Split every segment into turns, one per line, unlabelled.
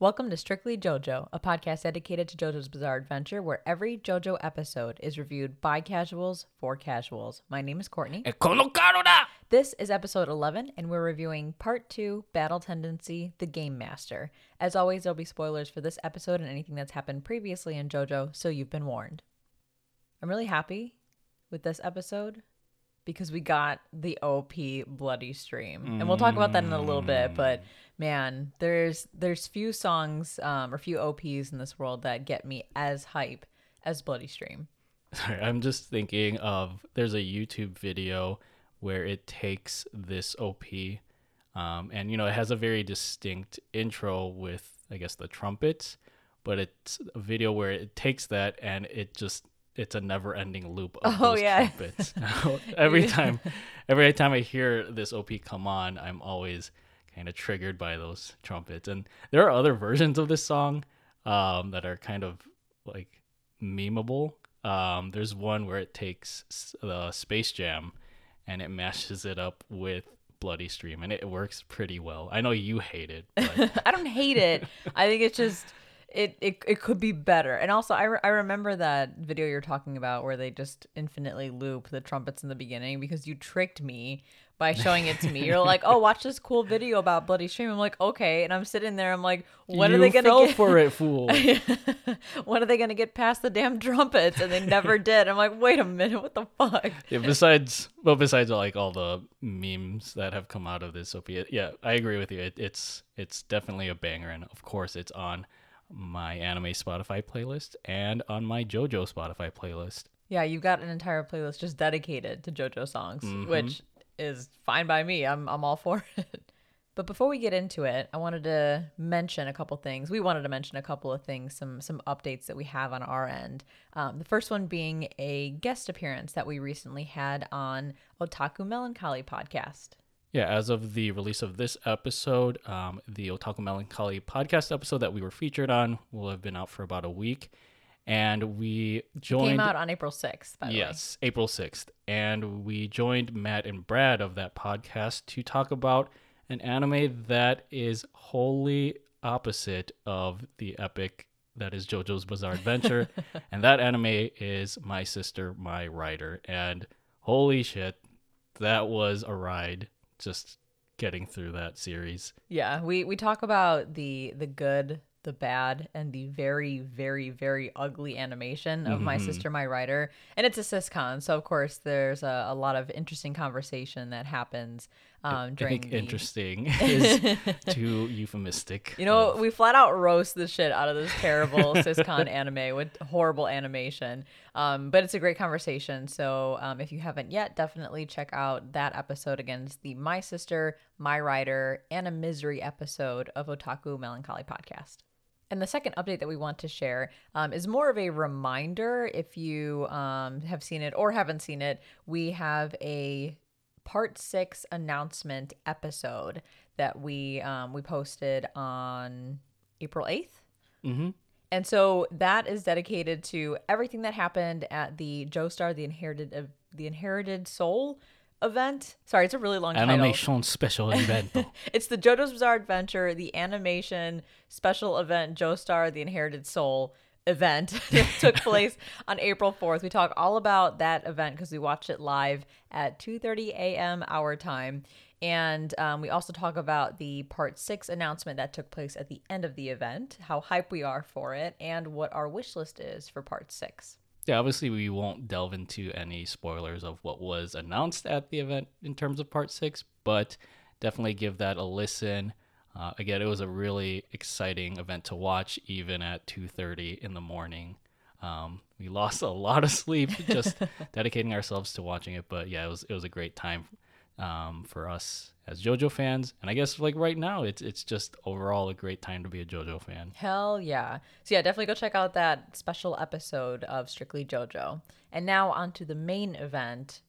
Welcome to Strictly JoJo, a podcast dedicated to JoJo's Bizarre Adventure, where every JoJo episode is reviewed by casuals for casuals. My name is Courtney.
Eh,
this is episode 11, and we're reviewing part two Battle Tendency The Game Master. As always, there'll be spoilers for this episode and anything that's happened previously in JoJo, so you've been warned. I'm really happy with this episode because we got the OP bloody stream. And we'll talk about that in a little bit, but man, there's there's few songs um, or few OPs in this world that get me as hype as Bloody Stream.
Sorry, I'm just thinking of there's a YouTube video where it takes this OP, um, and you know it has a very distinct intro with I guess the trumpets, but it's a video where it takes that and it just it's a never-ending loop of
Oh,
those
yeah.
trumpets. every time, every time I hear this OP come on, I'm always kind of triggered by those trumpets. And there are other versions of this song um, that are kind of like memeable. Um, there's one where it takes the Space Jam and it mashes it up with Bloody Stream, and it works pretty well. I know you hate it, but
I don't hate it. I think it's just it, it it could be better. And also, I, re- I remember that video you're talking about where they just infinitely loop the trumpets in the beginning because you tricked me by showing it to me. You're like, oh, watch this cool video about Bloody Stream. I'm like, okay, and I'm sitting there. I'm like, what
you
are they gonna
fell
get
for it, fool?
when are they gonna get past the damn trumpets? And they never did. I'm like, wait a minute, what the fuck?
yeah, besides, well, besides like all the memes that have come out of this OP, yeah, I agree with you. It, it's it's definitely a banger, and of course, it's on my anime Spotify playlist and on my JoJo Spotify playlist.
Yeah, you've got an entire playlist just dedicated to JoJo songs, which is fine by me. I'm I'm all for it. But before we get into it, I wanted to mention a couple things. We wanted to mention a couple of things, some some updates that we have on our end. Um, the first one being a guest appearance that we recently had on Otaku Melancholy podcast.
Yeah, as of the release of this episode, um, the Otaku Melancholy podcast episode that we were featured on will have been out for about a week, and we joined.
Came out on April 6th, by the way.
Yes, April 6th. And we joined Matt and Brad of that podcast to talk about an anime that is wholly opposite of the epic that is JoJo's Bizarre Adventure. and that anime is My Sister, My Writer. And holy shit, that was a ride just getting through that series.
Yeah, we we talk about the the good, the bad, and the very very very ugly animation of my mm-hmm. sister, my writer, and it's a siscon, so of course there's a, a lot of interesting conversation that happens um,
I
during
think
the.
interesting is too euphemistic.
You know,
of-
we flat out roast the shit out of this terrible siscon anime with horrible animation. Um, but it's a great conversation. So um, if you haven't yet, definitely check out that episode against the My Sister, My Writer, and a Misery episode of Otaku Melancholy podcast. And the second update that we want to share um, is more of a reminder if you um, have seen it or haven't seen it. We have a part six announcement episode that we um, we posted on April 8th.
Mhm.
And so that is dedicated to everything that happened at the Joestar, the inherited of the inherited soul event. Sorry, it's a really long title.
Animation special event.
It's the JoJo's Bizarre Adventure, the animation special event, Joestar, the Inherited Soul event that took place on April 4th. We talk all about that event because we watched it live at 2.30 a.m. our time. And um, we also talk about the part six announcement that took place at the end of the event, how hype we are for it, and what our wish list is for part six.
Yeah, obviously we won't delve into any spoilers of what was announced at the event in terms of part six, but definitely give that a listen. Uh, again, it was a really exciting event to watch, even at 2:30 in the morning. Um, we lost a lot of sleep just dedicating ourselves to watching it, but yeah, it was it was a great time um, for us as JoJo fans, and I guess like right now, it's it's just overall a great time to be a JoJo fan.
Hell yeah. So yeah, definitely go check out that special episode of Strictly JoJo. And now on to the main event,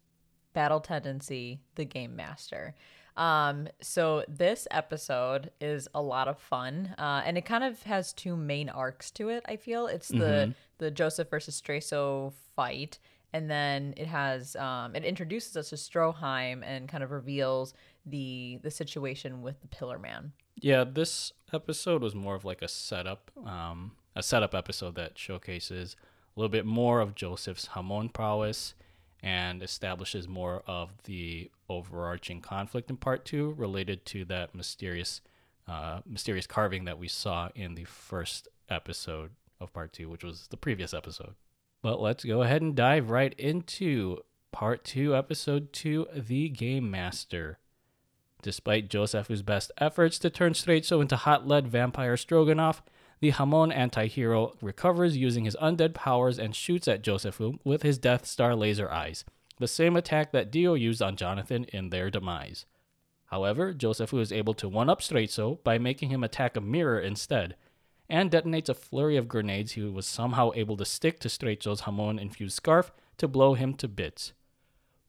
Battle Tendency, the Game Master. Um, so this episode is a lot of fun, uh, and it kind of has two main arcs to it. I feel it's the the Joseph versus Straizo fight, and then it has um, it introduces us to Stroheim and kind of reveals the the situation with the Pillar Man.
Yeah, this episode was more of like a setup, um, a setup episode that showcases a little bit more of Joseph's Hamon prowess and establishes more of the overarching conflict in part two related to that mysterious, uh, mysterious carving that we saw in the first episode of part two, which was the previous episode. But let's go ahead and dive right into part two, episode two, the Game Master. Despite Josephu's best efforts to turn Straizo into hot lead vampire Stroganoff, the Hamon anti-hero recovers using his undead powers and shoots at Josephu with his Death Star laser eyes, the same attack that Dio used on Jonathan in their demise. However, Josephu is able to one-up Straizo by making him attack a mirror instead, and detonates a flurry of grenades he was somehow able to stick to Straizo's Hamon-infused scarf to blow him to bits.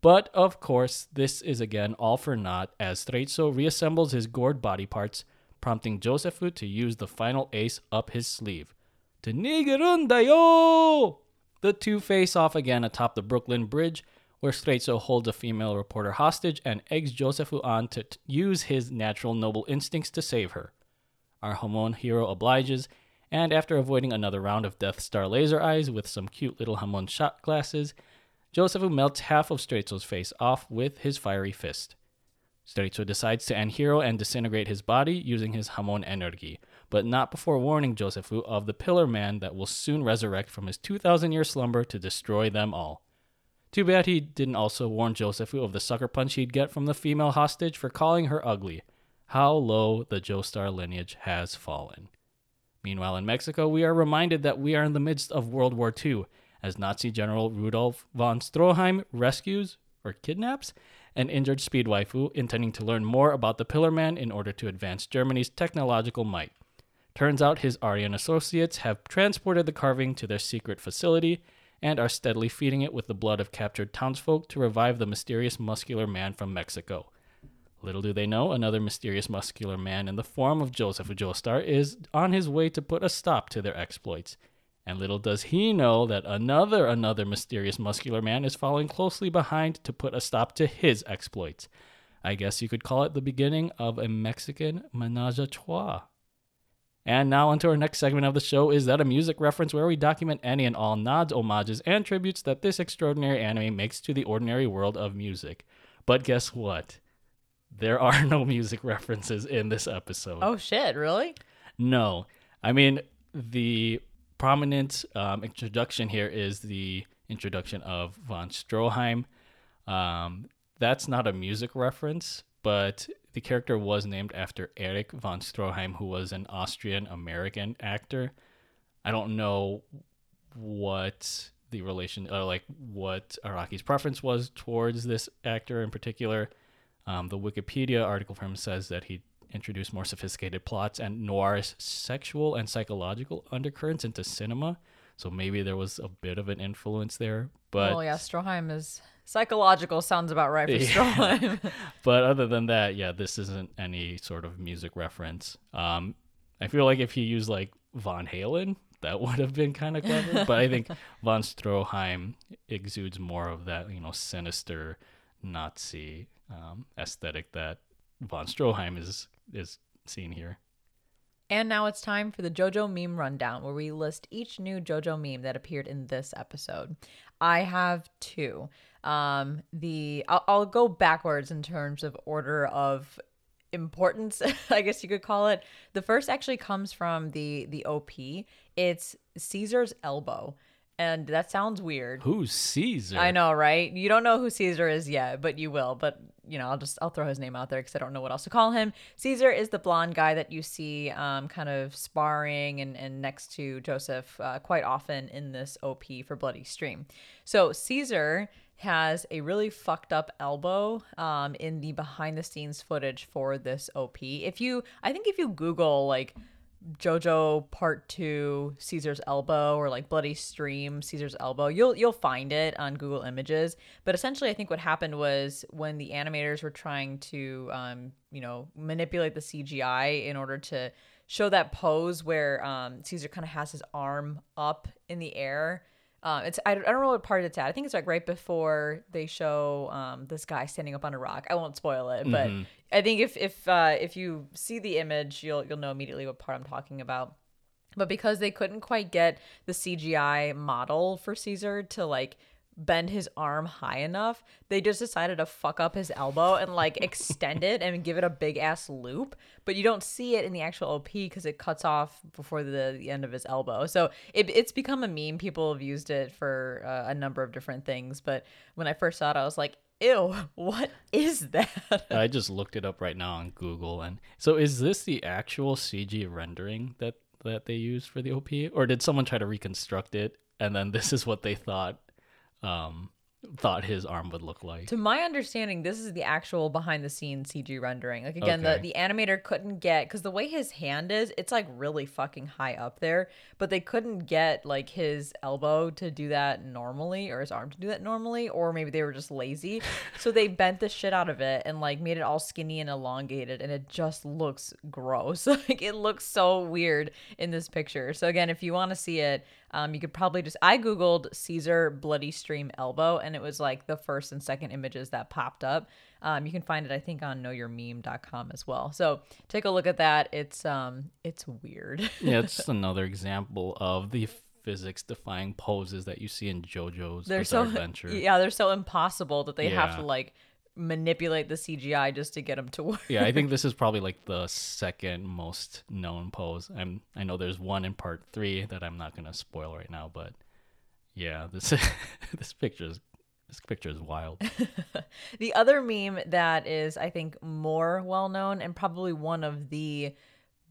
But of course, this is again all for naught as Straizo reassembles his gored body parts, prompting Josephu to use the final ace up his sleeve. Nigerundayo! The two face off again atop the Brooklyn Bridge, where Straizo holds a female reporter hostage and eggs Josephu on to t- use his natural noble instincts to save her. Our Hamon hero obliges, and after avoiding another round of Death Star laser eyes with some cute little Hamon shot glasses, Josephu melts half of Straizo's face off with his fiery fist. Straizo decides to end Hero and disintegrate his body using his Hamon energy, but not before warning Josephu of the Pillar Man that will soon resurrect from his 2,000 year slumber to destroy them all. Too bad he didn't also warn Josephu of the sucker punch he'd get from the female hostage for calling her ugly. How low the Joestar lineage has fallen. Meanwhile, in Mexico, we are reminded that we are in the midst of World War II as Nazi General Rudolf von Stroheim rescues or kidnaps an injured speed waifu, intending to learn more about the Pillar Man in order to advance Germany's technological might. Turns out his Aryan associates have transported the carving to their secret facility and are steadily feeding it with the blood of captured townsfolk to revive the mysterious muscular man from Mexico. Little do they know, another mysterious muscular man in the form of Joseph Joestar is on his way to put a stop to their exploits. And little does he know that another another mysterious muscular man is following closely behind to put a stop to his exploits. I guess you could call it the beginning of a Mexican menage a trois. And now onto our next segment of the show is that a music reference where we document any and all nods, homages, and tributes that this extraordinary anime makes to the ordinary world of music. But guess what? There are no music references in this episode.
Oh shit! Really?
No. I mean, the prominent um, introduction here is the introduction of von Stroheim. Um, that's not a music reference, but the character was named after Erich von Stroheim, who was an Austrian American actor. I don't know what the relation, or like what Araki's preference was towards this actor in particular. Um, the Wikipedia article for him says that he introduced more sophisticated plots and noir's sexual and psychological undercurrents into cinema. So maybe there was a bit of an influence there. But
well, yeah, Stroheim is psychological. Sounds about right for
Yeah.
Stroheim.
but other than that, yeah, this isn't any sort of music reference. Um, I feel like if he used like Von Halen, that would have been kind of clever. but I think Von Stroheim exudes more of that, you know, sinister Nazi um, aesthetic that Von Stroheim is is seen here.
And now it's time for the JoJo meme rundown, where we list each new JoJo meme that appeared in this episode. I have two. Um, the I'll, I'll go backwards in terms of order of importance, I guess you could call it. The first actually comes from the the OP. It's Caesar's elbow, and that sounds weird.
Who's Caesar?
I know, right? You don't know who Caesar is yet, but you will. But you know, I'll just I'll throw his name out there because I don't know what else to call him. Caesar is the blonde guy that you see, um, kind of sparring and and next to Joseph uh, quite often in this OP for Bloody Stream. So Caesar has a really fucked up elbow um, in the behind the scenes footage for this OP. If you, I think if you Google like JoJo Part Two, Caesar's Elbow, or like Bloody Stream, Caesar's Elbow. You'll you'll find it on Google Images. But essentially, I think what happened was when the animators were trying to, um, you know, manipulate the CGI in order to show that pose where um, Caesar kind of has his arm up in the air. Um, it's I, I don't know what part it's at. I think it's like right before they show um, this guy standing up on a rock. I won't spoil it, but
Mhm.
I think if if uh, if you see the image, you'll you'll know immediately what part I'm talking about. But because they couldn't quite get the CGI model for Caesar to like bend his arm high enough, they just decided to fuck up his elbow and like extend it and give it a big ass loop. But you don't see it in the actual OP because it cuts off before the, the end of his elbow. So it, it's become a meme. People have used it for uh, a number of different things. But when I first saw it, I was like, ew, what is that?
I just looked it up right now on Google, and so is this the actual CG rendering that that they used for the OP, or did someone try to reconstruct it and then this is what they thought um thought his arm would look like?
To my understanding, this is the actual behind the scenes CG rendering. Like again,
Okay.
the the animator couldn't get because the way his hand is, it's like really fucking high up there. But they couldn't get like his elbow to do that normally, or his arm to do that normally, or maybe they were just lazy. so they bent the shit out of it and like made it all skinny and elongated, and it just looks gross. like it looks so weird in this picture. So again, if you want to see it, um, you could probably just I googled Caesar bloody stream elbow, and it was like the first and second images that popped up. Um, you can find it, I think, on knowyourmeme.com as well. So take a look at that. It's um, it's weird.
yeah, it's another example of the physics defying poses that you see in JoJo's
they're
Bizarre
so
Adventure.
yeah, they're so impossible that they have to like manipulate the CGI just to get them to work.
yeah, I think this is probably like the second most known pose. I'm I know there's one in part three that I'm not gonna spoil right now, but yeah, this this picture is this picture is wild.
The other meme that is, I think, more well known and probably one of the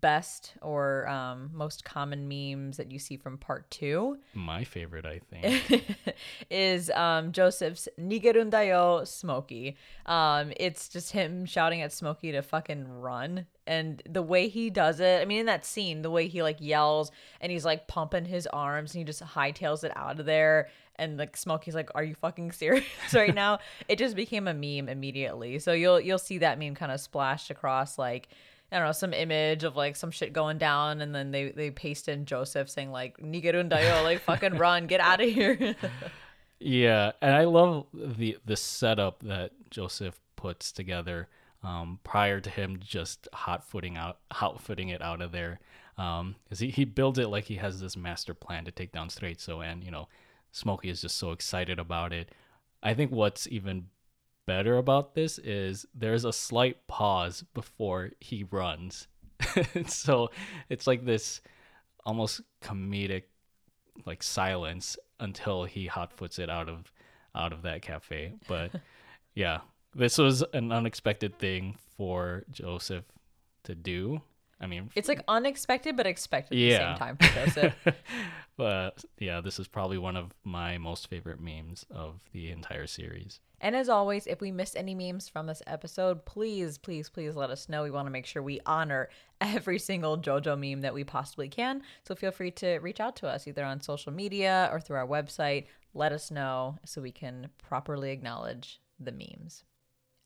best or um, most common memes that you see from part two
My favorite, I think.
is um, Joseph's Nigerundayo Smokey. Um, it's just him shouting at Smokey to fucking run. And the way he does it, I mean, in that scene, the way he like yells and he's like pumping his arms and he just hightails it out of there. And like Smokey's like, "Are you fucking serious right now?" it just became a meme immediately. So you'll you'll see that meme kind of splashed across like I don't know, some image of like some shit going down, and then they they paste in Joseph saying like "Nigerundayo," like fucking run, get out of here.
Yeah, and I love the the setup that Joseph puts together um, prior to him just hot footing out hot footing it out of there. Um, 'cause he, he builds it like he has this master plan to take down Straizo and you know, Smokey is just so excited about it. I think what's even better about this is there's a slight pause before he runs. so it's like this almost comedic like silence until he hotfoots it out of out of that cafe. But yeah, this was an unexpected thing for Joseph to do. I mean,
it's like unexpected but expected at the same time for Joseph.
but yeah, this is probably one of my most favorite memes of the entire series.
And as always, if we missed any memes from this episode, please, please, please let us know. We want to make sure we honor every single JoJo meme that we possibly can. So feel free to reach out to us either on social media or through our website. Let us know so we can properly acknowledge the memes.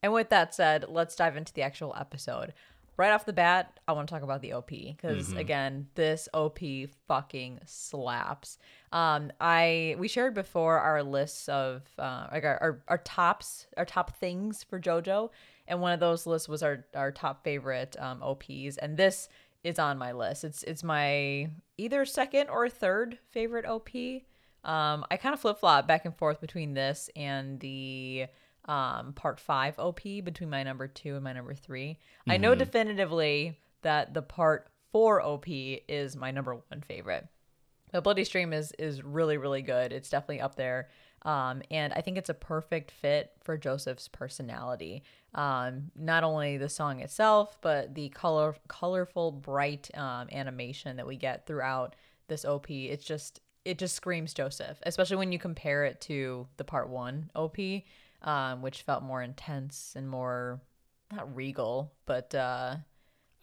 And with that said, let's dive into the actual episode. Right off the bat, I want to talk about the OP because again, this OP fucking slaps. Um, I we shared before our lists of uh, like our, our our tops, our top things for JoJo, and one of those lists was our our top favorite um, OPs, and this is on my list. It's it's my either second or third favorite OP. Um, I kind of flip flop back and forth between this and the um part five OP between my number two and my number 3 I know definitively that the part four OP is my number one favorite. But Bloody Stream is is really really good. It's definitely up there. Um, and I think it's a perfect fit for Joseph's personality. Um, not only the song itself, but the color colorful, bright um, animation that we get throughout this OP. It's just it just screams Joseph, especially when you compare it to the part one OP, um, which felt more intense and more not regal, but uh,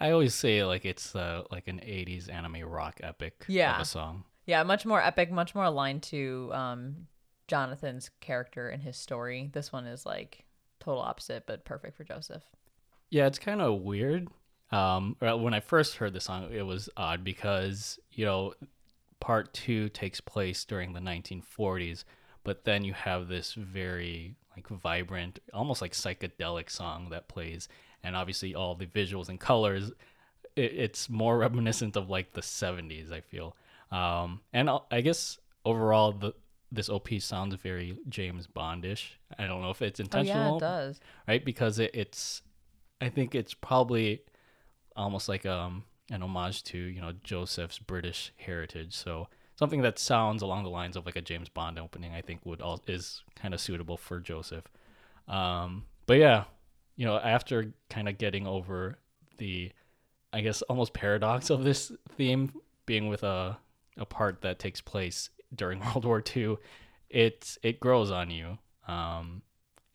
I always say like it's uh, like an '80s anime rock epic
Yeah.
of a song.
Yeah, much more epic, much more aligned to um, Jonathan's character and his story. This one is like total opposite, but perfect for Joseph.
Yeah, it's kind of weird. Um, when I first heard the song, it was odd because you know, part two takes place during the 1940s, but then you have this very like vibrant, almost like psychedelic song that plays, and obviously all the visuals and colors. It, it's more reminiscent of like the 70s. I feel, um, and I'll- guess overall the this OP sounds very James Bondish. I don't know if it's
Oh
intentional
yeah, it does.
right? Because it, it's, I think it's probably almost like um an homage to you know Joseph's British heritage. So something that sounds along the lines of like a James Bond opening, I think would all is kind of suitable for Joseph. Um, but yeah, you know, after kind of getting over the, I guess almost paradox of this theme being with a a part that takes place during World War II, it it grows on you. Um,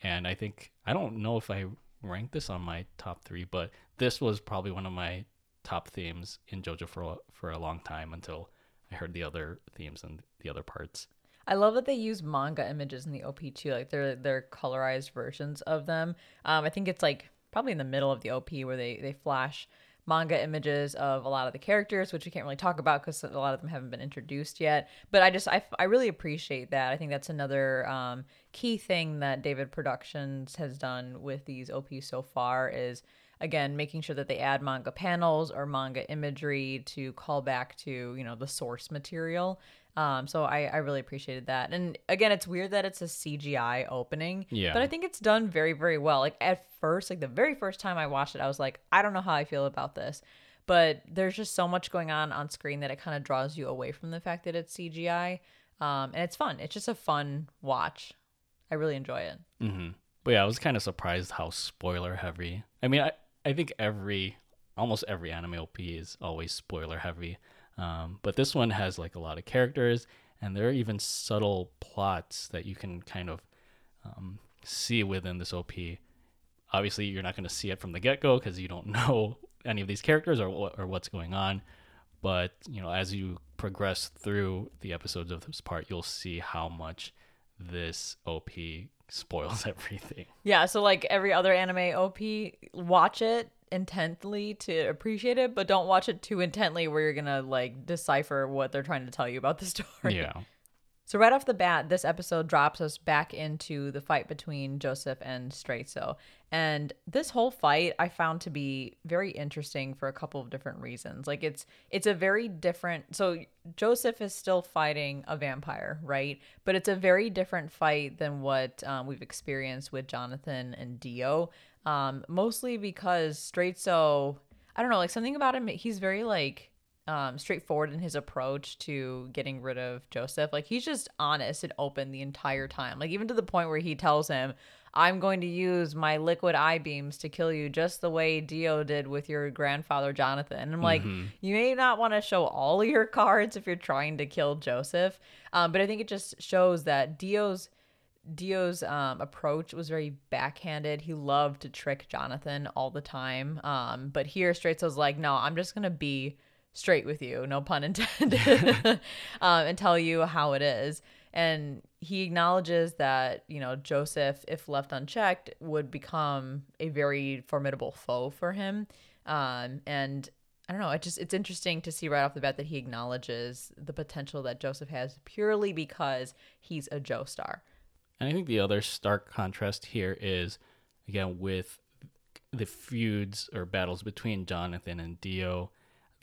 and I think I don't know if I ranked this on my top three, but this was probably one of my top themes in JoJo for for a long time until Heard the other themes and the other parts.
I love that they use manga images in the OP too. Like they're they're colorized versions of them. Um, I think it's like probably in the middle of the OP where they they flash manga images of a lot of the characters, which we can't really talk about because a lot of them haven't been introduced yet. But I just I, I really appreciate that. I think that's another um, key thing that David Productions has done with these OPs so far is again making sure that they add manga panels or manga imagery to call back to you know the source material. Um, so I, I really appreciated that. And again it's weird that it's a cgi opening
Yeah.
but i think it's done very very well. Like at first like the very first time i watched it i was like i don't know how i feel about this. But there's just so much going on on screen that it kind of draws you away from the fact that it's cgi um, and it's fun. It's just a fun watch. I really enjoy it.
Hmm But yeah, I was kind of surprised how spoiler heavy. I mean, I, I think every, almost every anime OP is always spoiler heavy. Um, but this one has like a lot of characters, and there are even subtle plots that you can kind of um, see within this OP. Obviously, you're not going to see it from the get go because you don't know any of these characters or, or what's going on. But you know, as you progress through the episodes of this part, you'll see how much this OP spoils everything.
Yeah, so like every other anime OP, watch it intently to appreciate it, but don't watch it too intently where you're gonna like decipher what they're trying to tell you about the story.
Yeah.
So right off the bat, this episode drops us back into the fight between Joseph and Straizo. And this whole fight I found to be very interesting for a couple of different reasons. Like it's it's a very different so Joseph is still fighting a vampire, right? But it's a very different fight than what um, we've experienced with Jonathan and Dio. Um, mostly because Straizo, I don't know, like something about him, he's very like um, straightforward in his approach to getting rid of Joseph. Like he's just honest and open the entire time. Like even to the point where he tells him, "I'm going to use my liquid eye beams to kill you, just the way Dio did with your grandfather Jonathan." And I'm like, you may not want to show all of your cards if you're trying to kill Joseph, um, but I think it just shows that Dio's Dio's um, approach was very backhanded. He loved to trick Jonathan all the time. Um, but here, Straizo's like, no, I'm just gonna be straight with you, no pun intended, um, and tell you how it is. And he acknowledges that you know Joseph, if left unchecked, would become a very formidable foe for him. Um, and I don't know. It just it's interesting to see right off the bat that he acknowledges the potential that Joseph has purely because he's a Joestar.
And I think the other stark contrast here is, again, with the feuds or battles between Jonathan and Dio,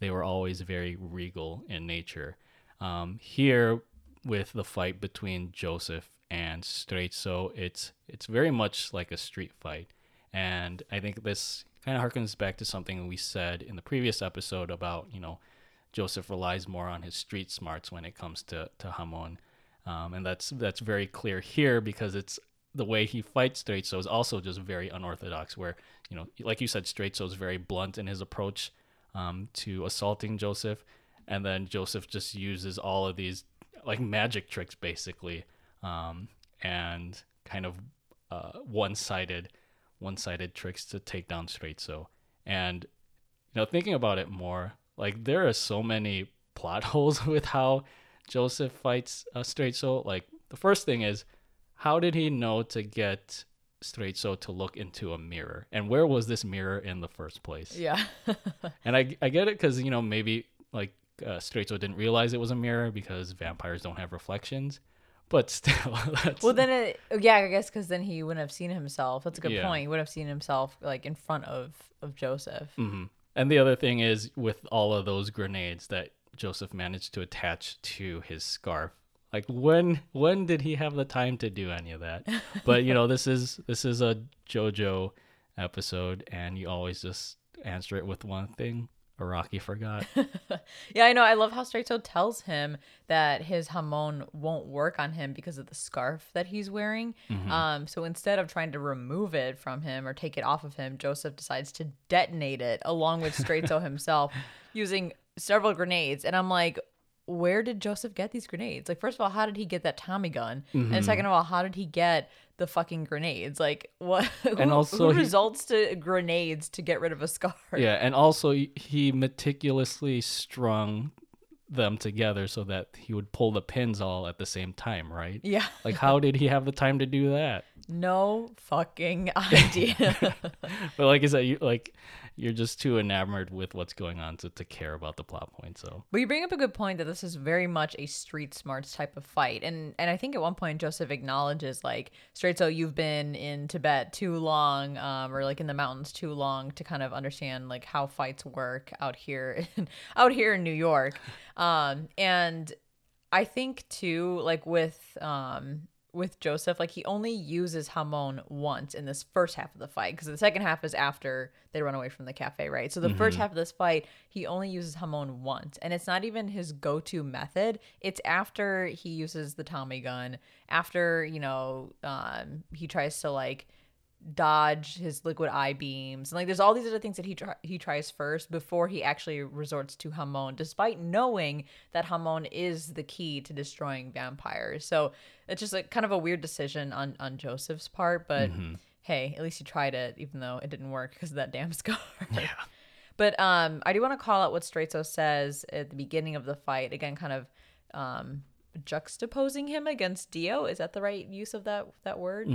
they were always very regal in nature. Um, here, with the fight between Joseph and Straizo, it's it's very much like a street fight, and I think this kind of harkens back to something we said in the previous episode about you know Joseph relies more on his street smarts when it comes to to Hamon, um, and that's that's very clear here because it's the way he fights Straizo is also just very unorthodox. Where you know, like you said, Straizo is very blunt in his approach um, to assaulting Joseph, and then Joseph just uses all of these like magic tricks basically, um, and kind of uh, one-sided, one-sided tricks to take down Straizo. And you know, thinking about it more, like there are so many plot holes with how Joseph fights uh, Straizo. Like the first thing is, how did he know to get Straizo to look into a mirror, and where was this mirror in the first place?
Yeah.
And I I get it because you know maybe like uh, so didn't realize it was a mirror because vampires don't have reflections. But still, that's,
Well, then it, yeah, I guess because then he wouldn't have seen himself. That's a good
Yeah.
point. He would have seen himself like in front of of Joseph.
Mhm. And the other thing is with all of those grenades that Joseph managed to attach to his scarf. Like when when did he have the time to do any of that? But you know, this is this is a JoJo episode and you always just answer it with one thing. Araki forgot.
Yeah, I know. I love how Straizo tells him that his hamon won't work on him because of the scarf that he's wearing. Um, so instead of trying to remove it from him or take it off of him, Joseph decides to detonate it along with Straizo himself using several grenades. And I'm like, where did Joseph get these grenades? Like, first of all, how did he get that Tommy gun? And mm-hmm. second of all, how did he get the fucking grenades? Like, what? who,
also
who
he-
results to grenades to get rid of a scar?
yeah, and also he- he meticulously strung them together so that he would pull the pins all at the same time, right?
Yeah.
Like how did he have the time to do that?
No fucking idea.
But like I said, you like you're just too enamored with what's going on to, to care about the plot point. So
but you bring up a good point that this is very much a street smarts type of fight. And and I think at one point Joseph acknowledges like, Straizo you've been in Tibet too long, um, or like in the mountains too long to kind of understand like how fights work out here in, out here in New York. Um, and I think too, like with um with Joseph, like he only uses Hamon once in this first half of the fight because the second half is after they run away from the cafe, right? So the first half of this fight, he only uses Hamon once, and it's not even his go-to method. It's after he uses the Tommy gun, after you know, um, he tries to like dodge his liquid eye beams and like there's all these other things that he try- he tries first before he actually resorts to Hamon despite knowing that Hamon is the key to destroying vampires. So it's just like kind of a weird decision on on Joseph's part, but hey, at least he tried it even though it didn't work because of that damn scar. Yeah. But um I do want to call out what Straizo says at the beginning of the fight again kind of um juxtaposing him against Dio. Is that the right use of that that word?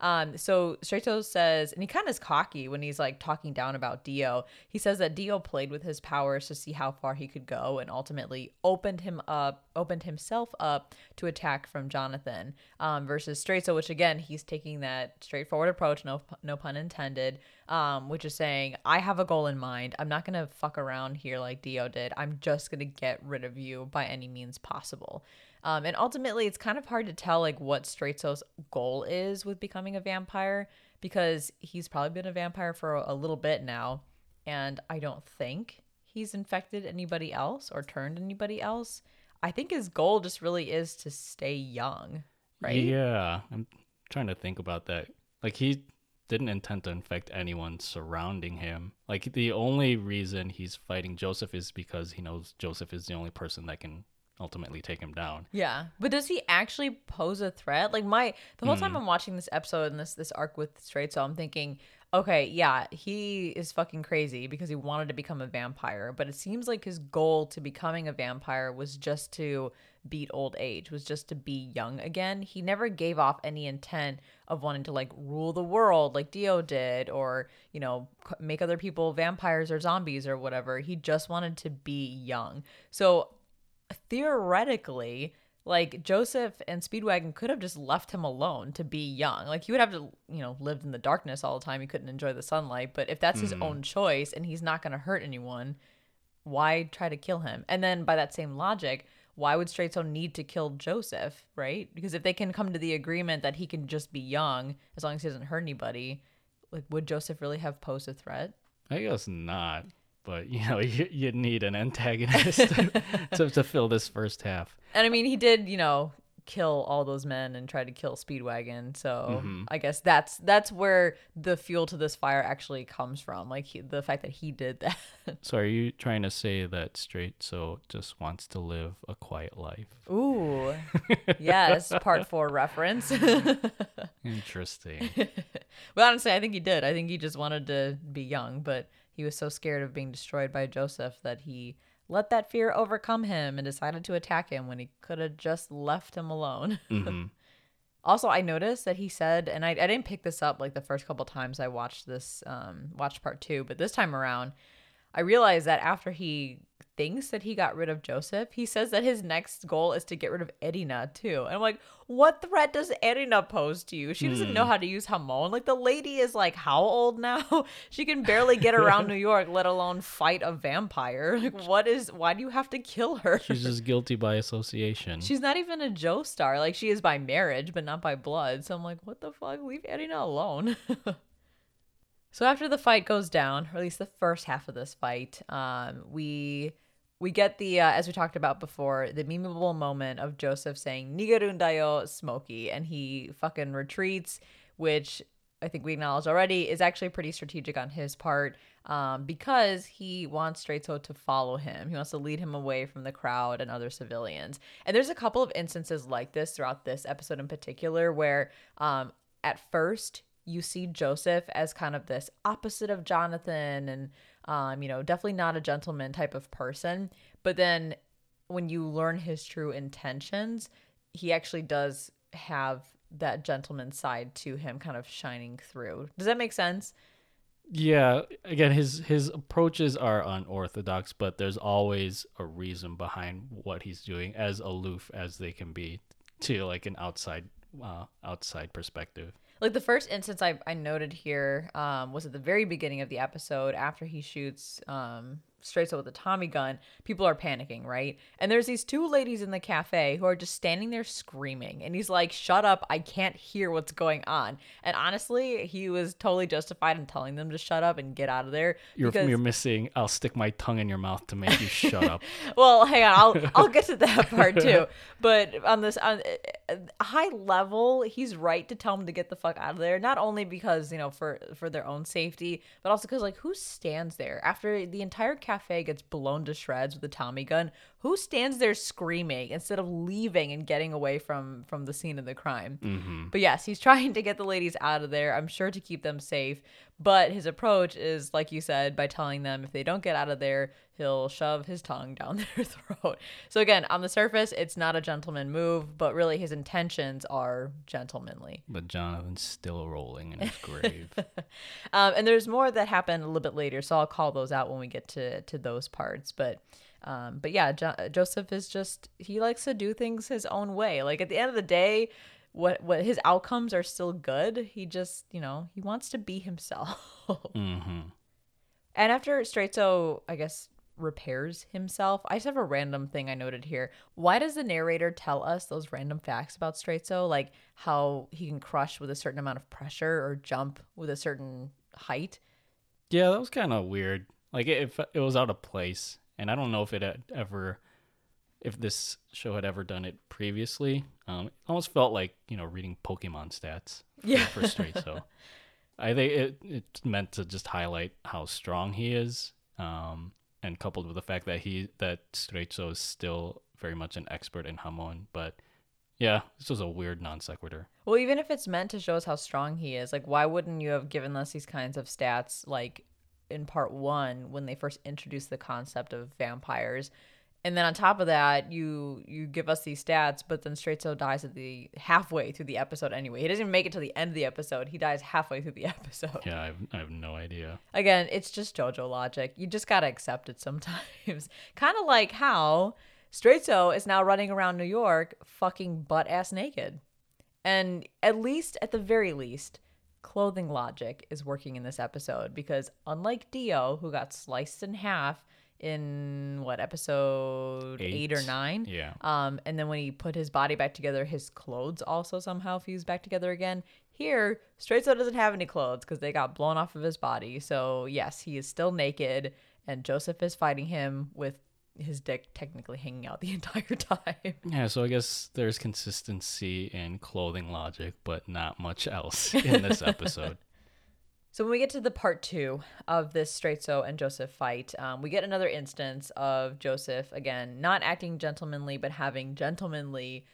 Um, so Stratos says, and he kind of is cocky when he's like talking down about Dio. He says that Dio played with his powers to see how far he could go, and ultimately opened him up, opened himself up to attack from Jonathan. Um, versus Straizo, which again he's taking that straightforward approach, no no pun intended. Um, which is saying, I have a goal in mind. I'm not gonna fuck around here like Dio did. I'm just gonna get rid of you by any means possible. Um, and ultimately, it's kind of hard to tell like what Straizo's goal is with becoming a vampire because he's probably been a vampire for a, a little bit now, and I don't think he's infected anybody else or turned anybody else. I think his goal just really is to stay young, right?
yeah, I'm trying to think about that. Like he didn't intend to infect anyone surrounding him. Like the only reason he's fighting Joseph is because he knows Joseph is the only person that can ultimately take him down.
Yeah, but does he actually pose a threat? Like my the whole hmm. time I'm watching this episode and this this arc with Straizo I'm thinking, okay, yeah, he is fucking crazy because he wanted to become a vampire, but it seems like his goal to becoming a vampire was just to beat old age, was just to be young again. He never gave off any intent of wanting to like rule the world like Dio did or, you know, make other people vampires or zombies or whatever. He just wanted to be young. So theoretically, like Joseph and Speedwagon could have just left him alone to be young. Like he would have to, you know, lived in the darkness all the time. He couldn't enjoy the sunlight. But if that's his hmm. own choice and he's not going to hurt anyone, why try to kill him? And then by that same logic, why would Straight Straizo need to kill Joseph, right? Because if they can come to the agreement that he can just be young as long as he doesn't hurt anybody, like would Joseph really have posed a threat?
I guess not, but you know, you, you need an antagonist to, to, to fill this first half.
And I mean, he did, you know, kill all those men and try to kill Speedwagon. So mm-hmm. I guess that's that's where the fuel to this fire actually comes from, like he, the fact that he did that.
So are you trying to say that Straizo just wants to live a quiet life?
Ooh, yes, part four reference.
Interesting.
but honestly, I think he did. I think he just wanted to be young, but he was so scared of being destroyed by Joseph that he let that fear overcome him and decided to attack him when he could have just left him alone.
hmm
Also, I noticed that he said, and I, I didn't pick this up like the first couple times I watched this, um, watched part two, but this time around, I realized that after he thinks that he got rid of Joseph, he says that his next goal is to get rid of Erina too. And I'm like, what threat does Erina pose to you? She doesn't know how to use Hamon. Like the lady is like how old now? she can barely get around New York, let alone fight a vampire. Like what is why do you have to kill her?
She's just guilty by association.
She's not even a Joestar. Like she is by marriage, but not by blood. So I'm like, what the fuck? Leave Erina alone. so after the fight goes down, or at least the first half of this fight, um, we we get the uh, as we talked about before the memeable moment of joseph saying nigerundayo smoky and he fucking retreats which i think we acknowledged already is actually pretty strategic on his part um, because he wants Straizo to follow him. He wants to lead him away from the crowd and other civilians. And there's a couple of instances like this throughout this episode in particular where um, at first you see Joseph as kind of this opposite of Jonathan and um, you know, definitely not a gentleman type of person. But then when you learn his true intentions, he actually does have that gentleman side to him kind of shining through. Does that make sense?
Yeah, again his his approaches are unorthodox, but there's always a reason behind what he's doing as aloof as they can be to like an outside uh, outside perspective.
Like the first instance I, I noted here um, was at the very beginning of the episode after he shoots um, Straizo with a Tommy gun, people are panicking, right? And there's these two ladies in the cafe who are just standing there screaming. And he's like, Shut up, I can't hear what's going on. And honestly, he was totally justified in telling them to shut up and get out of there.
You're, because... you're missing, I'll stick my tongue in your mouth to make you shut up.
well, hang on, I'll, I'll get to that part too. But on this on uh, high level, he's right to tell them to get the fuck out of there. Not only because, you know, for, for their own safety, but also because, like, who stands there after the entire cafe gets blown to shreds with a Tommy gun, who stands there screaming instead of leaving and getting away from from the scene of the crime? Mm-hmm. But yes, he's trying to get the ladies out of there. I'm sure to keep them safe. But his approach is, like you said, by telling them if they don't get out of there, he'll shove his tongue down their throat. So again, on the surface, it's not a gentleman move, but really his intentions are gentlemanly.
But Jonathan's still rolling in his grave.
um, and there's more that happen a little bit later, so I'll call those out when we get to to those parts. But um, but yeah, jo- Joseph is just he likes to do things his own way. Like at the end of the day, what what his outcomes are still good. He just you know he wants to be himself. mm-hmm. And after Straizo, I guess repairs himself. I just have a random thing I noted here. Why does the narrator tell us those random facts about Straizo, like how he can crush with a certain amount of pressure or jump with a certain height?
Yeah, that was kind of weird. Like it, it was out of place, and I don't know if it had ever if this show had ever done it previously. Um, it almost felt like you know reading Pokemon stats. Yeah. For Straizo I think it it's meant to just highlight how strong he is, um, and coupled with the fact that he that Straizo is still very much an expert in Hamon, but. Yeah, this was a weird non sequitur.
Well, even if it's meant to show us how strong he is, like, why wouldn't you have given us these kinds of stats, like in part one when they first introduced the concept of vampires? and then on top of that, you you give us these stats, but then Straizo dies at the halfway through the episode anyway. He doesn't even make it to the end of the episode. He dies halfway through the episode.
Yeah, I have, I have no idea.
Again, it's just JoJo logic. You just gotta accept it sometimes. kind of like how Straizo is now running around New York, fucking butt ass naked, and at least, at the very least, clothing logic is working in this episode because unlike Dio, who got sliced in half in what episode eight. eight, or nine.
Yeah.
Um, and then when he put his body back together, his clothes also somehow fused back together again. Here, Straizo doesn't have any clothes because they got blown off of his body. So yes, he is still naked, and Joseph is fighting him with his dick technically hanging out the entire time.
Yeah, so I guess there's consistency in clothing logic, but not much else in this episode.
So when we get to the part two of this Straizo and Joseph fight, um, we get another instance of Joseph again not acting gentlemanly, but having gentlemanly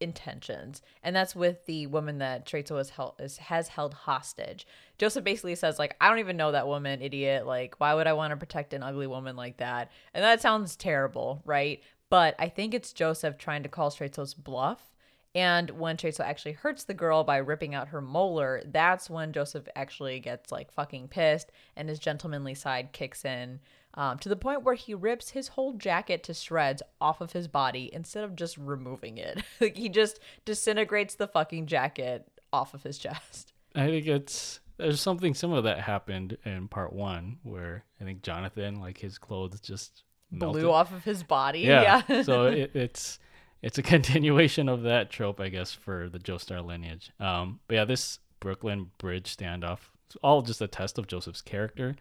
intentions, and that's with the woman that Straizo is held, is, has held hostage. Joseph basically says like, "I don't even know that woman, idiot. Like, why would I want to protect an ugly woman like that?" And that sounds terrible, right? But I think it's Joseph trying to call Straizo's bluff And when Straizo actually hurts the girl by ripping out her molar, that's when Joseph actually gets like fucking pissed and his gentlemanly side kicks in um, to the point where he rips his whole jacket to shreds off of his body instead of just removing it. like he just disintegrates the fucking jacket off of his chest.
I think it's there's something similar that happened in part one where I think Jonathan, like his clothes just melted.
Blew off of his body.
Yeah.
Yeah.
so it, it's it's a continuation of that trope, I guess, for the Joestar lineage. Um, but yeah, this Brooklyn Bridge standoff, it's all just a test of Joseph's character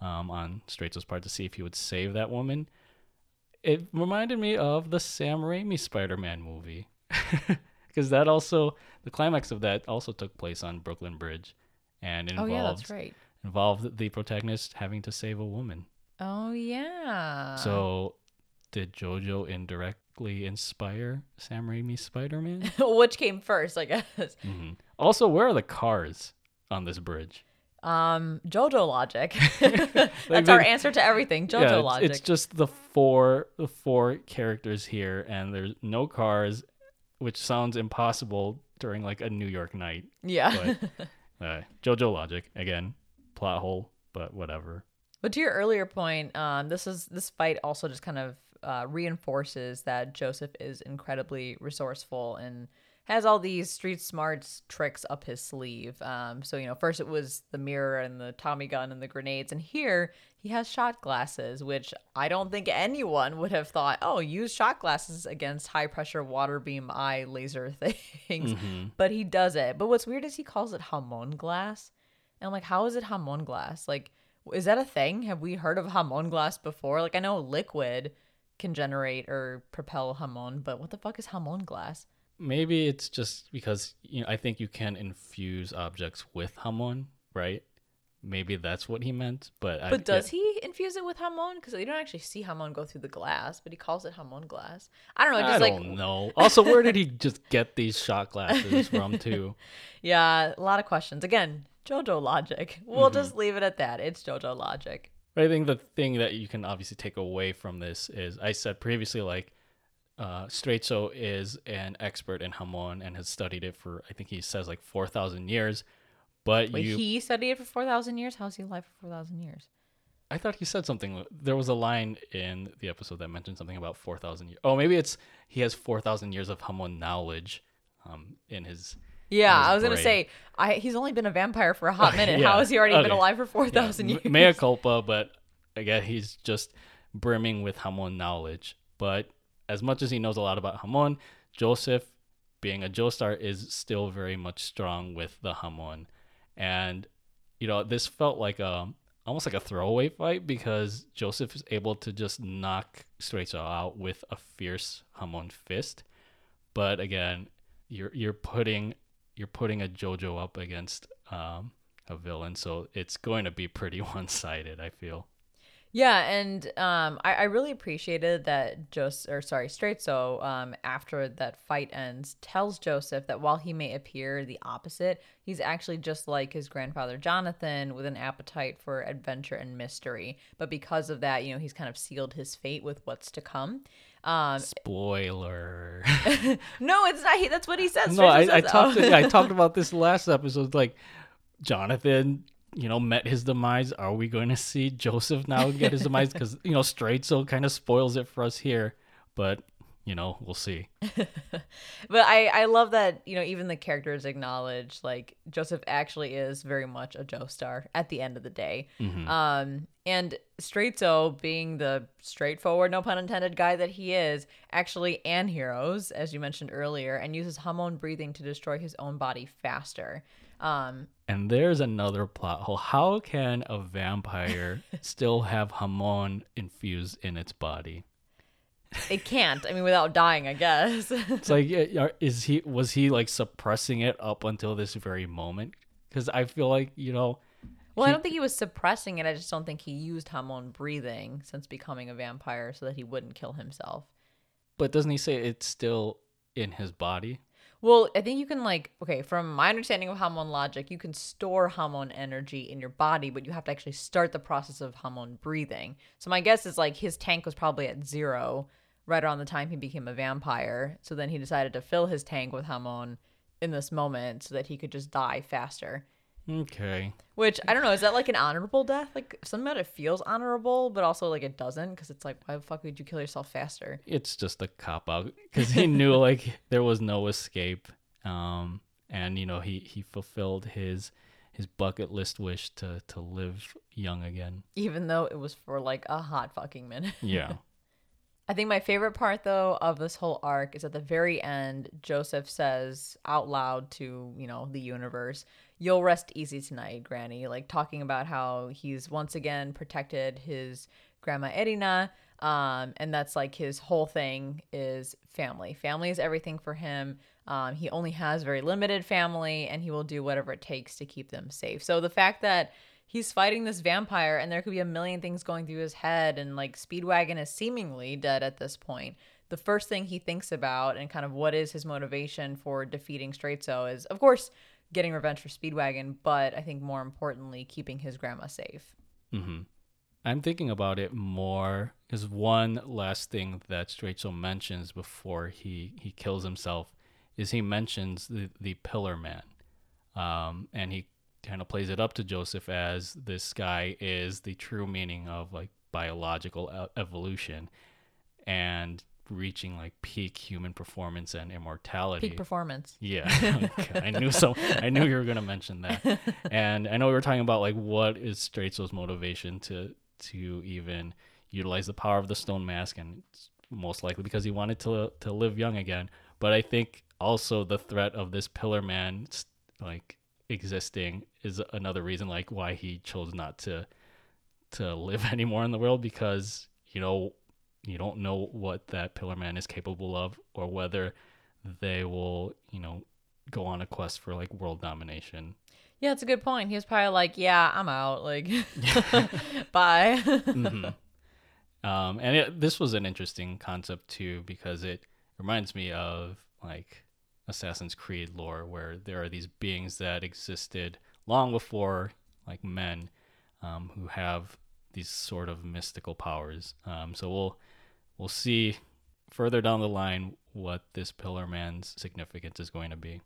um, on Straizo's part to see if he would save that woman. It reminded me of the Sam Raimi Spider-Man movie, because that also the climax of that also took place on Brooklyn Bridge, and it
oh
involved
yeah, that's right.
involved the protagonist having to save a woman.
Oh yeah.
So, did JoJo indirectly inspire Sam Raimi's Spider Man?
which came first, I guess.
hmm Also, where are the cars on this bridge?
Um, JoJo logic. That's our
mean-
answer to everything. JoJo
yeah,
logic.
it's just the four the four characters here, and there's no cars, which sounds impossible during like a New York night.
yeah.
But uh, JoJo logic again, plot hole, but whatever.
But to your earlier point, um, this is this fight also just kind of uh, reinforces that Joseph is incredibly resourceful and has all these street smarts tricks up his sleeve. Um, so you know, first it was the mirror and the Tommy gun and the grenades, and here he has shot glasses, which I don't think anyone would have thought. Oh, use shot glasses against high pressure water beam eye laser things,
Mhm.
but he does it. But what's weird is he calls it hamon glass, and I'm like, how is it hamon glass? Like is that a thing? Have we heard of hamon glass before? Like I know liquid can generate or propel hamon, but what the fuck is hamon glass?
Maybe it's just because you know I think you can infuse objects with hamon, right? Maybe that's what he meant, but I,
But does
yeah,
he infuse it with hamon? Because you don't actually see hamon go through the glass, but he calls it hamon glass. I don't know.
I
Just like
don't know. Also, where did he just get these shot glasses from too?
yeah, a lot of questions. Again, JoJo logic. We'll
Mhm.
just leave it at that. It's JoJo logic.
But I think the thing that you can obviously take away from this is I said previously, like, uh, Straizo is an expert in Hamon and has studied it for, I think he says, like 4,000 years. But
Wait,
you,
he studied it for four thousand years. How's he alive for four thousand years?
I thought he said something. There was a line in the episode that mentioned something about 4,000 years. Oh, maybe it's he has 4,000 years of Hamon knowledge um, in his.
Yeah,
his
I was gonna say I, he's only been a vampire for a hot minute.
Yeah,
How has he already been alive for four thousand Yeah,
m-
years?
Mea culpa, but again, he's just brimming with Hamon knowledge. But as much as he knows a lot about Hamon, Joseph, being a Joestar, is still very much strong with the Hamon. And, you know, this felt like a almost like a throwaway fight because Joseph is able to just knock Straizo out with a fierce Hamon fist. But again, you're you're putting you're putting a JoJo up against um, a villain, so it's going to be pretty one sided. I feel.
Yeah, and um, I, I really appreciated that Joseph, or sorry, Straizo, um, after that fight ends, tells Joseph that while he may appear the opposite, he's actually just like his grandfather Jonathan with an appetite for adventure and mystery. But because of that, you know, he's kind of sealed his fate with what's to come. Um,
Spoiler.
no, it's not. He, that's what he says.
no, I, I
says-
talked.
oh.
I talked about this last episode. Like Jonathan, you know, met his demise. Are we going to see Joseph now get his demise? Because you know, Straizo kind of spoils it for us here, but you know, we'll see.
but I, I love that you know even the characters acknowledge like Joseph actually is very much a Joestar at the end of the day.
Mhm.
Um, and Straizo, being the straightforward, no pun intended, guy that he is, actually and heroes, as you mentioned earlier, and uses Hamon breathing to destroy his own body faster. Um,
And there's another plot hole. How can a vampire still have Hamon infused in its body?
it can't. I mean, without dying, I guess.
It's like, is he was he like suppressing it up until this very moment? Because I feel like you know,
well, I don't think he was suppressing it. I just don't think he used Hamon breathing since becoming a vampire so that he wouldn't kill himself.
but doesn't he say it's still in his body?
Well, I think you can like okay, from my understanding of Hamon logic, you can store Hamon energy in your body, but you have to actually start the process of Hamon breathing. So my guess is like his tank was probably at zero right around the time he became a vampire. So then he decided to fill his tank with Hamon in this moment so that he could just die faster.
Okay.
Which I don't know, is that like an honorable death? Like about it feels honorable, but also like it doesn't because it's like, why the fuck would you kill yourself faster?
It's just a cop out because he knew like there was no escape. Um, and you know he he fulfilled his his bucket list wish to to live young again.
Even though it was for like a hot fucking minute.
Yeah.
I think my favorite part though of this whole arc is at the very end, Joseph says out loud to, you know, the universe, You'll rest easy tonight, Granny. Like talking about how he's once again protected his grandma Erina. Um, and that's like his whole thing is family. Family is everything for him. Um, he only has very limited family and he will do whatever it takes to keep them safe. So the fact that he's fighting this vampire and there could be a million things going through his head and like Speedwagon is seemingly dead at this point. The first thing he thinks about and kind of what is his motivation for defeating Straizo is of course getting revenge for Speedwagon, but I think more importantly keeping his grandma safe.
Mm-hmm. I'm thinking about it more is one last thing that Straizo mentions before he, he kills himself is he mentions the, the Pillar Man. Um, and he kind of plays it up to Joseph as this guy is the true meaning of like biological evolution and reaching like peak human performance and immortality.
Peak performance.
Yeah, okay. I knew so. I knew you were gonna mention that, and I know we were talking about like what is Straizo's motivation to to even utilize the power of the stone mask, and most likely because he wanted to to live young again. But I think also the threat of this Pillar Man like existing is another reason like why he chose not to to live anymore in the world because you know you don't know what that pillar man is capable of or whether they will you know go on a quest for like world domination.
Yeah it's a good point. He was probably like yeah i'm out like bye. Mm-hmm.
um, and it, this was an interesting concept too because it reminds me of like assassin's creed lore where there are these beings that existed long before like men um, who have these sort of mystical powers. Um, so we'll we'll see further down the line what this Pillar Man's significance is going to be.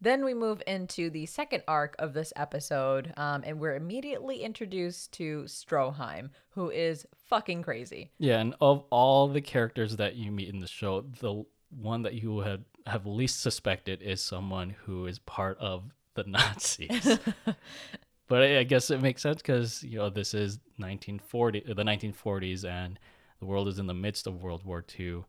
Then we move into the second arc of this episode, um, and we're immediately introduced to Stroheim, who is fucking crazy.
Yeah, and of all the characters that you meet in the show, the one that you had have least suspected is someone who is part of the Nazis. but I, I guess it makes sense because you know this is 1940, the 1940s, and the world is in the midst of World War II.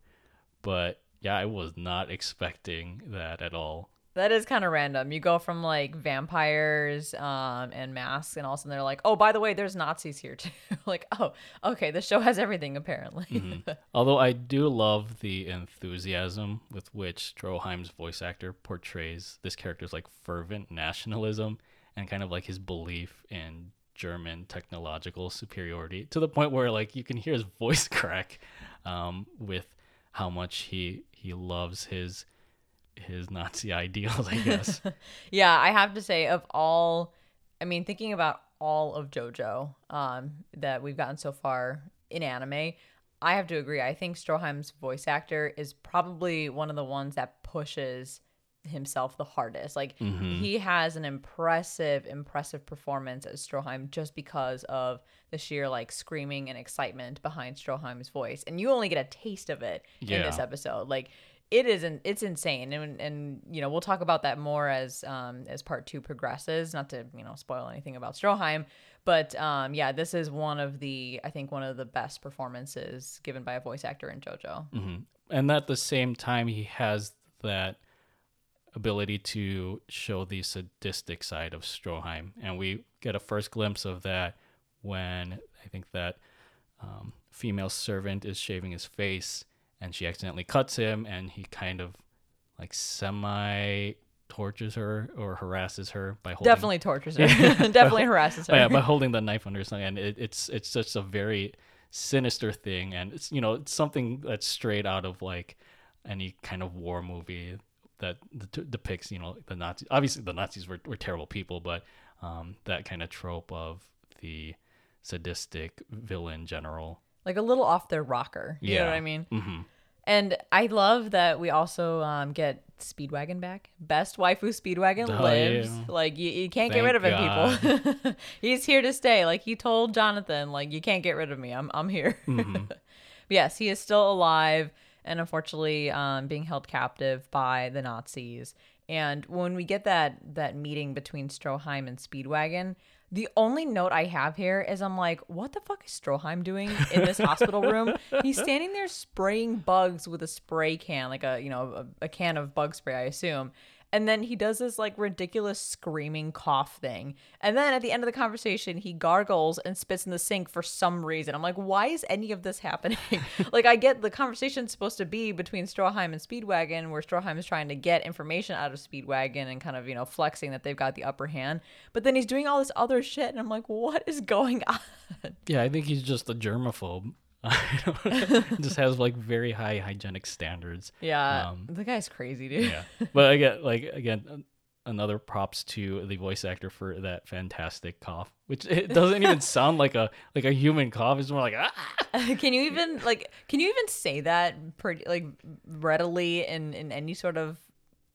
But yeah, I was not expecting that at all.
That is kind of random. You go from like vampires um, and masks, and all of a sudden they're like, "Oh, by the way, there's Nazis here too." like, oh, okay, the show has everything apparently.
mm-hmm. Although I do love the enthusiasm with which Stroheim's voice actor portrays this character's like fervent nationalism and kind of like his belief in German technological superiority to the point where like you can hear his voice crack um, with how much he he loves his his Nazi ideals, I guess.
yeah, I have to say of all I mean thinking about all of JoJo um, that we've gotten so far in anime, I have to agree. I think Stroheim's voice actor is probably one of the ones that pushes himself the hardest. Like mm-hmm. he has an impressive, impressive performance as Stroheim just because of the sheer like screaming and excitement behind Stroheim's voice. And you only get a taste of it yeah. in this episode. Like it isn't it's insane and and you know we'll talk about that more as um as part two progresses not to you know spoil anything about stroheim but um yeah this is one of the i think one of the best performances given by a voice actor in jojo
mm-hmm. and at the same time he has that ability to show the sadistic side of Stroheim. And we get a first glimpse of that when I think that um, female servant is shaving his face and she accidentally cuts him and he kind of like semi tortures her or harasses her by holding
definitely tortures her. Definitely harasses her.
Yeah by holding the knife under his tongue and it, it's it's just a very sinister thing. And it's you know it's something that's straight out of like any kind of war movie that depicts you know the Nazis. Obviously, the Nazis were, were terrible people, but um, that kind of trope of the sadistic villain general,
like a little off their rocker. You yeah. know what I mean? Mm-hmm. And I love that we also um, get Speedwagon back. Best waifu Speedwagon
Oh,
lives.
yeah.
Like you, you can't get rid of him, people. He's here to stay. Like he told Jonathan, like you can't get rid of me. I'm I'm here.
Mhm.
yes, he is still alive and unfortunately um, being held captive by the Nazis. And when we get that that meeting between Stroheim and Speedwagon, the only note I have here is I'm like, what the fuck is Stroheim doing in this hospital room? He's standing there spraying bugs with a spray can, like a you know a, a can of bug spray, I assume. And then he does this like ridiculous screaming cough thing. And then at the end of the conversation, he gargles and spits in the sink for some reason. I'm like, why is any of this happening? like, I get the conversation's supposed to be between Stroheim and Speedwagon, where Stroheim is trying to get information out of Speedwagon and kind of, you know, flexing that they've got the upper hand. But then he's doing all this other shit. And I'm like, what is going on?
Yeah, I think he's just a germaphobe. I don't- just has like very high hygienic standards.
Yeah.
Um,
the guy's crazy, dude.
Yeah, but again, like again, another props to the voice actor for that fantastic cough, which it doesn't even sound like a like a human cough. It's more like ah.
can you even like can you even say that pretty like readily in in any sort of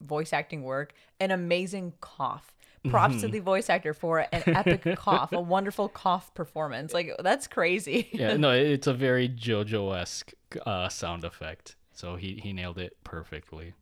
voice acting work an amazing cough props to the voice actor for an epic cough a wonderful cough performance like that's crazy
Yeah, no, it's a very JoJo esque uh, sound effect. So he he nailed it perfectly.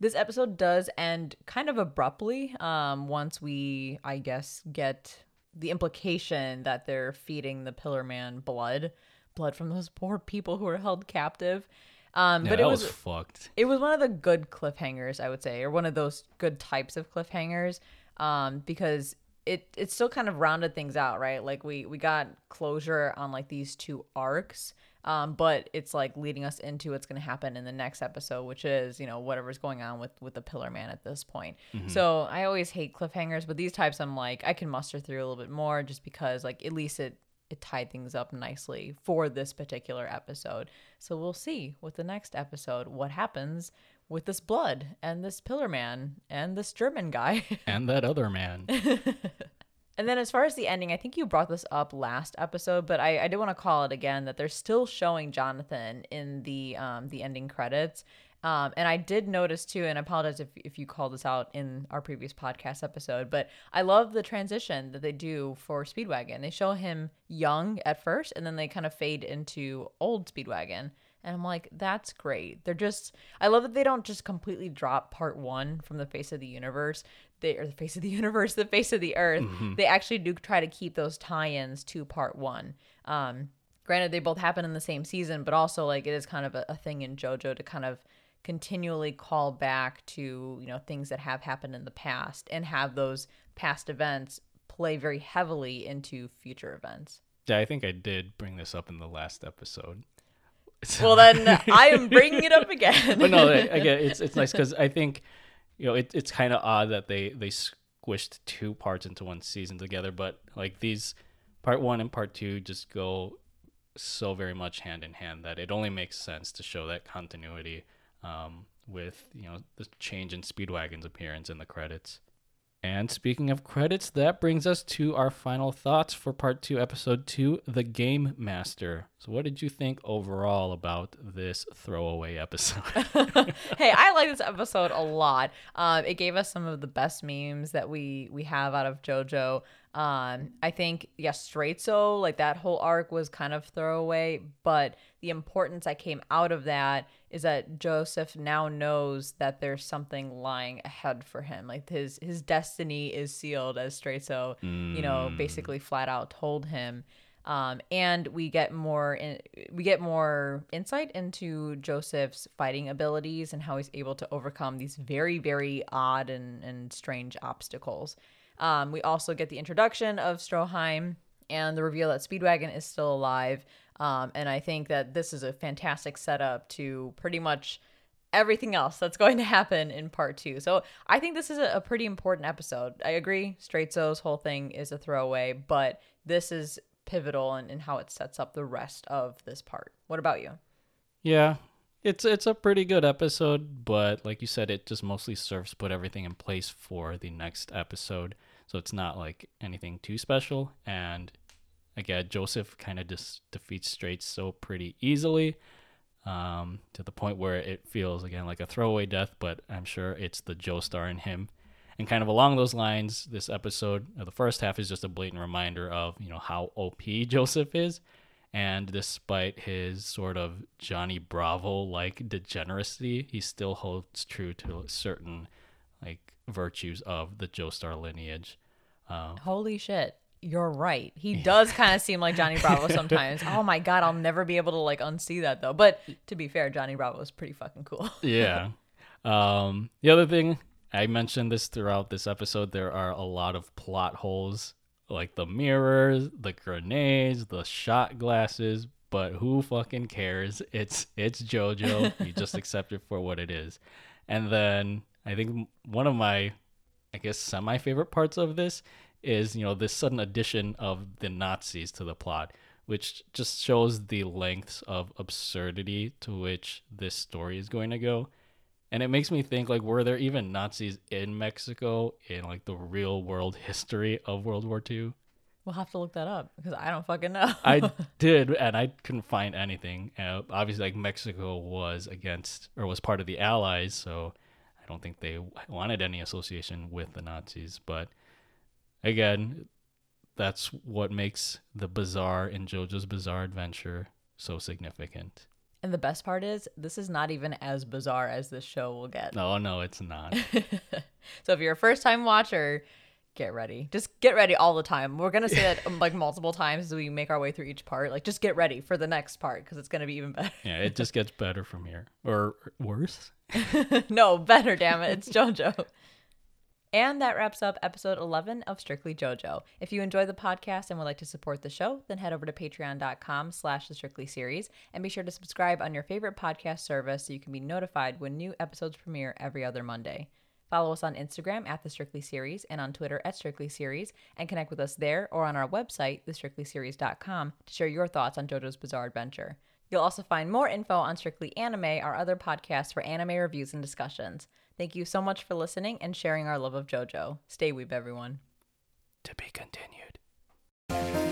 this episode does end kind of abruptly um once we i guess get the implication that they're feeding the pillar man blood blood from those poor people who are held captive um
Yeah,
but
that
it was,
was fucked.
it was one of the good cliffhangers i would say or one of those good types of cliffhangers um because it it still kind of rounded things out right? Like we we got closure on like these two arcs um but it's like leading us into what's going to happen in the next episode which is you know whatever's going on with with the pillar man at this point. So i always hate cliffhangers but these types i'm like i can muster through a little bit more just because like at least it it tied things up nicely for this particular episode. So we'll see with the next episode what happens with this blood and this pillar man and this German guy.
And that other man.
and then as far as the ending, I think you brought this up last episode, but I, I did want to call it again that they're still showing Jonathan in the um, the ending credits. Um, and I did notice too, and I apologize if, if you called this out in our previous podcast episode, but I love the transition that they do for Speedwagon. They show him young at first, and then they kind of fade into old Speedwagon. And I'm like, that's great. They're just, I love that they don't just completely drop part one from the face of the universe. They, are the face of the universe, the face of the earth. They actually do try to keep those tie ins to part one. Um, granted, they both happen in the same season, but also, like, it is kind of a, a thing in JoJo to kind of continually call back to, you know, things that have happened in the past and have those past events play very heavily into future events.
Yeah, I think I did bring this up in the last episode.
Well, then I am bringing it up again.
but no, again, it's it's nice because I think you know it, it's kind of odd that they they squished two parts into one season together, but like these part one and part two just go so very much hand in hand that it only makes sense to show that continuity um, with you know the change in Speedwagon's appearance in the credits. And speaking of credits, that brings us to our final thoughts for part two, episode two, The Game Master. So, what did you think overall about this throwaway episode?
hey, I like this episode a lot. Um, it gave us some of the best memes that we we have out of JoJo. Um, I think yeah, Straizo like that whole arc was kind of throwaway, but the importance I came out of that is that Joseph now knows that there's something lying ahead for him. Like his his destiny is sealed, as Straizo you know basically flat out told him um, and we get more in, we get more insight into Joseph's fighting abilities and how he's able to overcome these very very odd and, and strange obstacles. Um, we also get the introduction of Stroheim and the reveal that Speedwagon is still alive. Um, and I think that this is a fantastic setup to pretty much everything else that's going to happen in part two. So I think this is a, pretty important episode. I agree. Straizo's whole thing is a throwaway, but this is pivotal in, in how it sets up the rest of this part. What about you?
Yeah, it's it's a pretty good episode, but like you said, it just mostly serves to put everything in place for the next episode. So it's not like anything too special. And again, Joseph kind of just defeats Straizo pretty easily. um, to the point where it feels again like a throwaway death, but I'm sure it's the Joestar in him. And kind of along those lines, this episode, the first half is just a blatant reminder of you know how OP Joseph is, and despite his sort of Johnny Bravo like degeneracy, he still holds true to certain like virtues of the Joestar lineage. Um,
Holy shit. You're right. He does kind of seem like Johnny Bravo sometimes. oh my god, I'll never be able to like unsee that though. But to be fair, Johnny Bravo is pretty fucking cool.
yeah. Um, the other thing I mentioned this throughout this episode, there are a lot of plot holes, like the mirrors, the grenades, the shot glasses. But who fucking cares? It's it's JoJo. you just accept it for what it is. And then I think one of my, I guess, semi favorite parts of this is you know this sudden addition of the Nazis to the plot, which just shows the lengths of absurdity to which this story is going to go. And it makes me think like were there even Nazis in Mexico in like the real world history of World War II?
We'll have to look that up because I don't fucking know.
I did, and I couldn't find anything. Uh, obviously, like Mexico was against or was part of the Allies, so I don't think they wanted any association with the Nazis. But again, that's what makes the bizarre in JoJo's Bizarre Adventure so significant.
And the best part is, this is not even as bizarre as this show will get.
No, no, it's not.
so if you're a first time watcher, get ready. Just get ready all the time. We're gonna say that um, like multiple times as we make our way through each part. Like just get ready for the next part because it's gonna be even better.
yeah, it just gets better from here, or worse.
no, better. Damn it, it's JoJo. And that wraps up episode 11 of Strictly JoJo. If you enjoy the podcast and would like to support the show, then head over to patreon.com slash the Strictly series and be sure to subscribe on your favorite podcast service so you can be notified when new episodes premiere every other Monday. Follow us on Instagram at the Strictly Series and on Twitter at Strictly Series and connect with us there or on our website, thestrictlyseries.com, to share your thoughts on JoJo's Bizarre Adventure. You'll also find more info on Strictly Anime, our other podcast for anime reviews and discussions. Thank you so much for listening and sharing our love of JoJo. Stay weep, everyone.
To be continued.